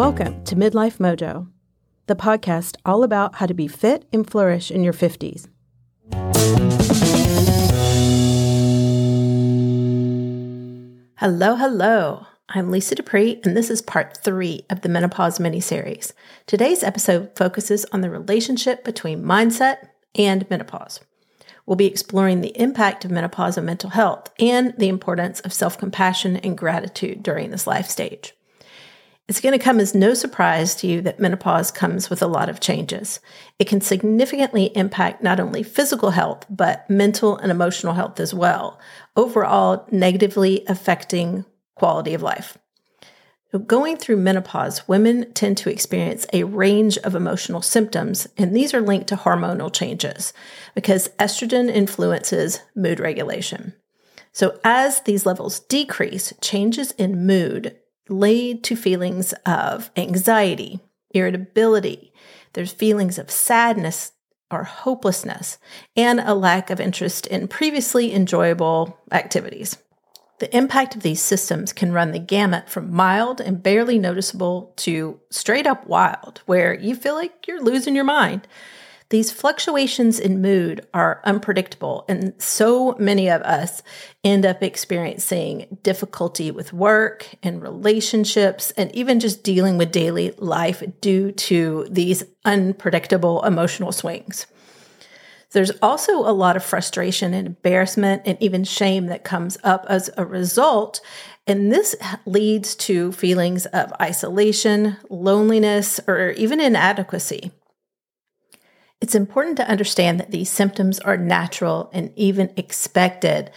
Welcome to Midlife Mojo, the podcast all about how to be fit and flourish in your 50s. Hello, hello. I'm Lisa DuPree, and this is part three of the Menopause mini-series. Today's episode focuses on the relationship between mindset and menopause. We'll be exploring the impact of menopause on mental health and the importance of self compassion and gratitude during this life stage. It's going to come as no surprise to you that menopause comes with a lot of changes. It can significantly impact not only physical health, but mental and emotional health as well, overall, negatively affecting quality of life. Going through menopause, women tend to experience a range of emotional symptoms, and these are linked to hormonal changes because estrogen influences mood regulation. So, as these levels decrease, changes in mood lead to feelings of anxiety, irritability, there's feelings of sadness or hopelessness, and a lack of interest in previously enjoyable activities. The impact of these systems can run the gamut from mild and barely noticeable to straight up wild, where you feel like you're losing your mind. These fluctuations in mood are unpredictable, and so many of us end up experiencing difficulty with work and relationships, and even just dealing with daily life due to these unpredictable emotional swings. There's also a lot of frustration and embarrassment and even shame that comes up as a result. And this leads to feelings of isolation, loneliness, or even inadequacy. It's important to understand that these symptoms are natural and even expected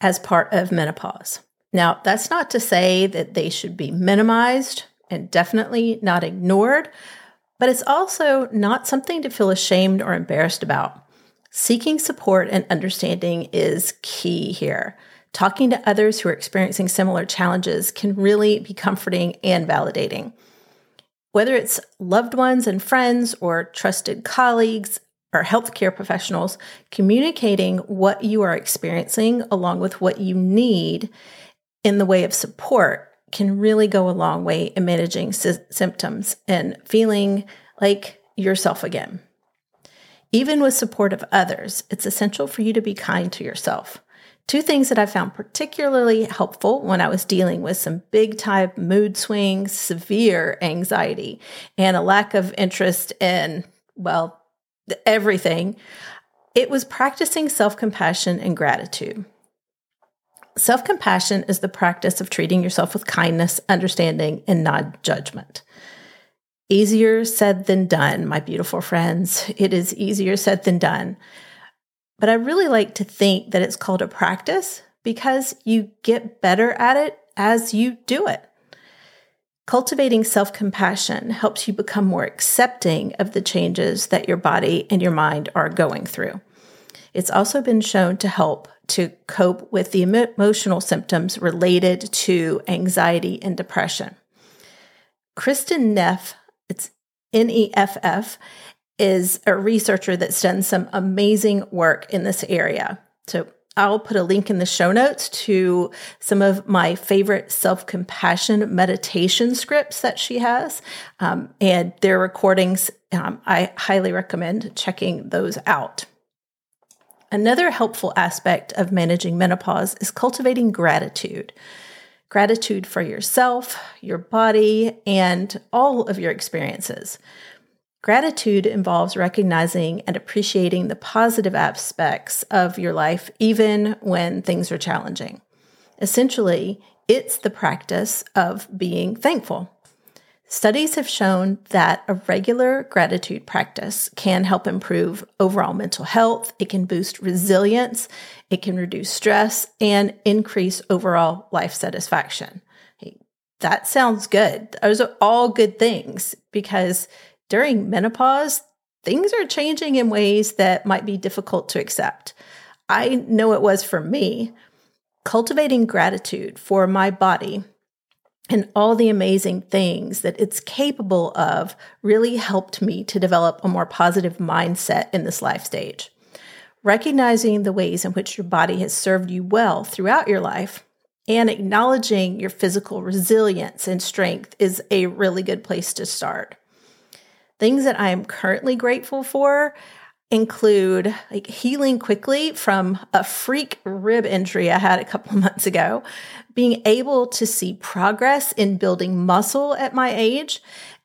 as part of menopause. Now, that's not to say that they should be minimized and definitely not ignored, but it's also not something to feel ashamed or embarrassed about. Seeking support and understanding is key here. Talking to others who are experiencing similar challenges can really be comforting and validating. Whether it's loved ones and friends or trusted colleagues or healthcare professionals, communicating what you are experiencing along with what you need in the way of support can really go a long way in managing sy- symptoms and feeling like yourself again. Even with support of others, it's essential for you to be kind to yourself. Two things that I found particularly helpful when I was dealing with some big time mood swings, severe anxiety, and a lack of interest in, well, everything, it was practicing self compassion and gratitude. Self compassion is the practice of treating yourself with kindness, understanding, and non judgment. Easier said than done, my beautiful friends. It is easier said than done. But I really like to think that it's called a practice because you get better at it as you do it. Cultivating self compassion helps you become more accepting of the changes that your body and your mind are going through. It's also been shown to help to cope with the emotional symptoms related to anxiety and depression. Kristin Neff it's NEFF, is a researcher that's done some amazing work in this area. So I'll put a link in the show notes to some of my favorite self compassion meditation scripts that she has. Um, and their recordings, um, I highly recommend checking those out. Another helpful aspect of managing menopause is cultivating gratitude gratitude for yourself, your body, and all of your experiences. Gratitude involves recognizing and appreciating the positive aspects of your life, even when things are challenging. Essentially, it's the practice of being thankful. Studies have shown that a regular gratitude practice can help improve overall mental health, it can boost resilience, it can reduce stress, and increase overall life satisfaction. That sounds good. Those are all good things because during menopause, things are changing in ways that might be difficult to accept. I know it was for me. Cultivating gratitude for my body and all the amazing things that it's capable of really helped me to develop a more positive mindset in this life stage. Recognizing the ways in which your body has served you well throughout your life and acknowledging your physical resilience and strength is a really good place to start. Things that I am currently grateful for include like healing quickly from a freak rib injury I had a couple months ago, being able to see progress in building muscle at my age,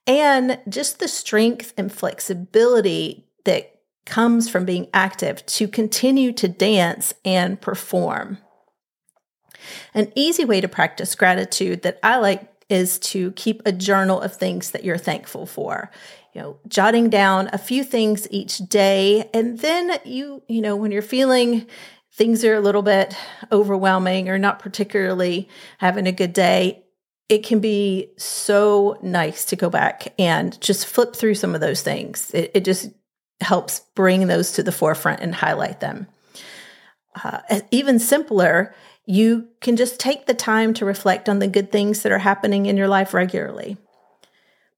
and just the strength and flexibility that comes from being active to continue to dance and perform. An easy way to practice gratitude that I like is to keep a journal of things that you're thankful for. You know, jotting down a few things each day and then you, you know, when you're feeling things are a little bit overwhelming or not particularly having a good day, it can be so nice to go back and just flip through some of those things. It, it just helps bring those to the forefront and highlight them. Uh, even simpler you can just take the time to reflect on the good things that are happening in your life regularly.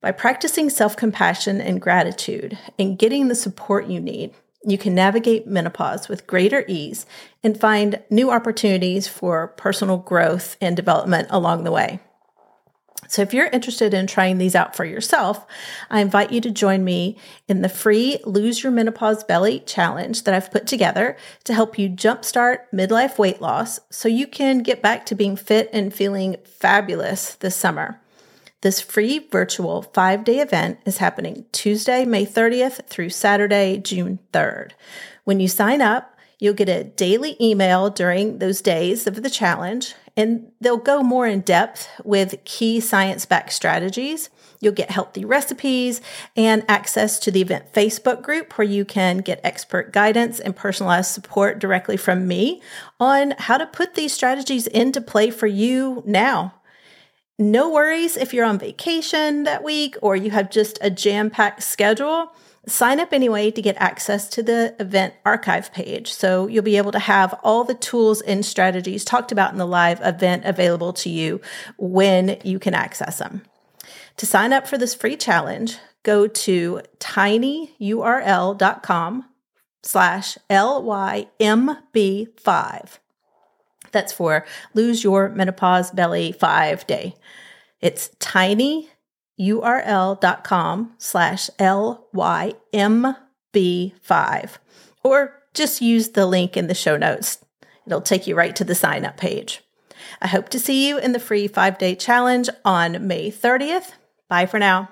By practicing self compassion and gratitude and getting the support you need, you can navigate menopause with greater ease and find new opportunities for personal growth and development along the way. So, if you're interested in trying these out for yourself, I invite you to join me in the free Lose Your Menopause Belly challenge that I've put together to help you jumpstart midlife weight loss so you can get back to being fit and feeling fabulous this summer. This free virtual five day event is happening Tuesday, May 30th through Saturday, June 3rd. When you sign up, You'll get a daily email during those days of the challenge, and they'll go more in depth with key science backed strategies. You'll get healthy recipes and access to the event Facebook group where you can get expert guidance and personalized support directly from me on how to put these strategies into play for you now. No worries if you're on vacation that week or you have just a jam packed schedule. Sign up anyway to get access to the event archive page. So you'll be able to have all the tools and strategies talked about in the live event available to you when you can access them. To sign up for this free challenge, go to tinyurl.com slash LYMB5. That's for Lose Your Menopause Belly 5 Day. It's tiny url.com slash LYMB5, or just use the link in the show notes. It'll take you right to the sign up page. I hope to see you in the free five day challenge on May 30th. Bye for now.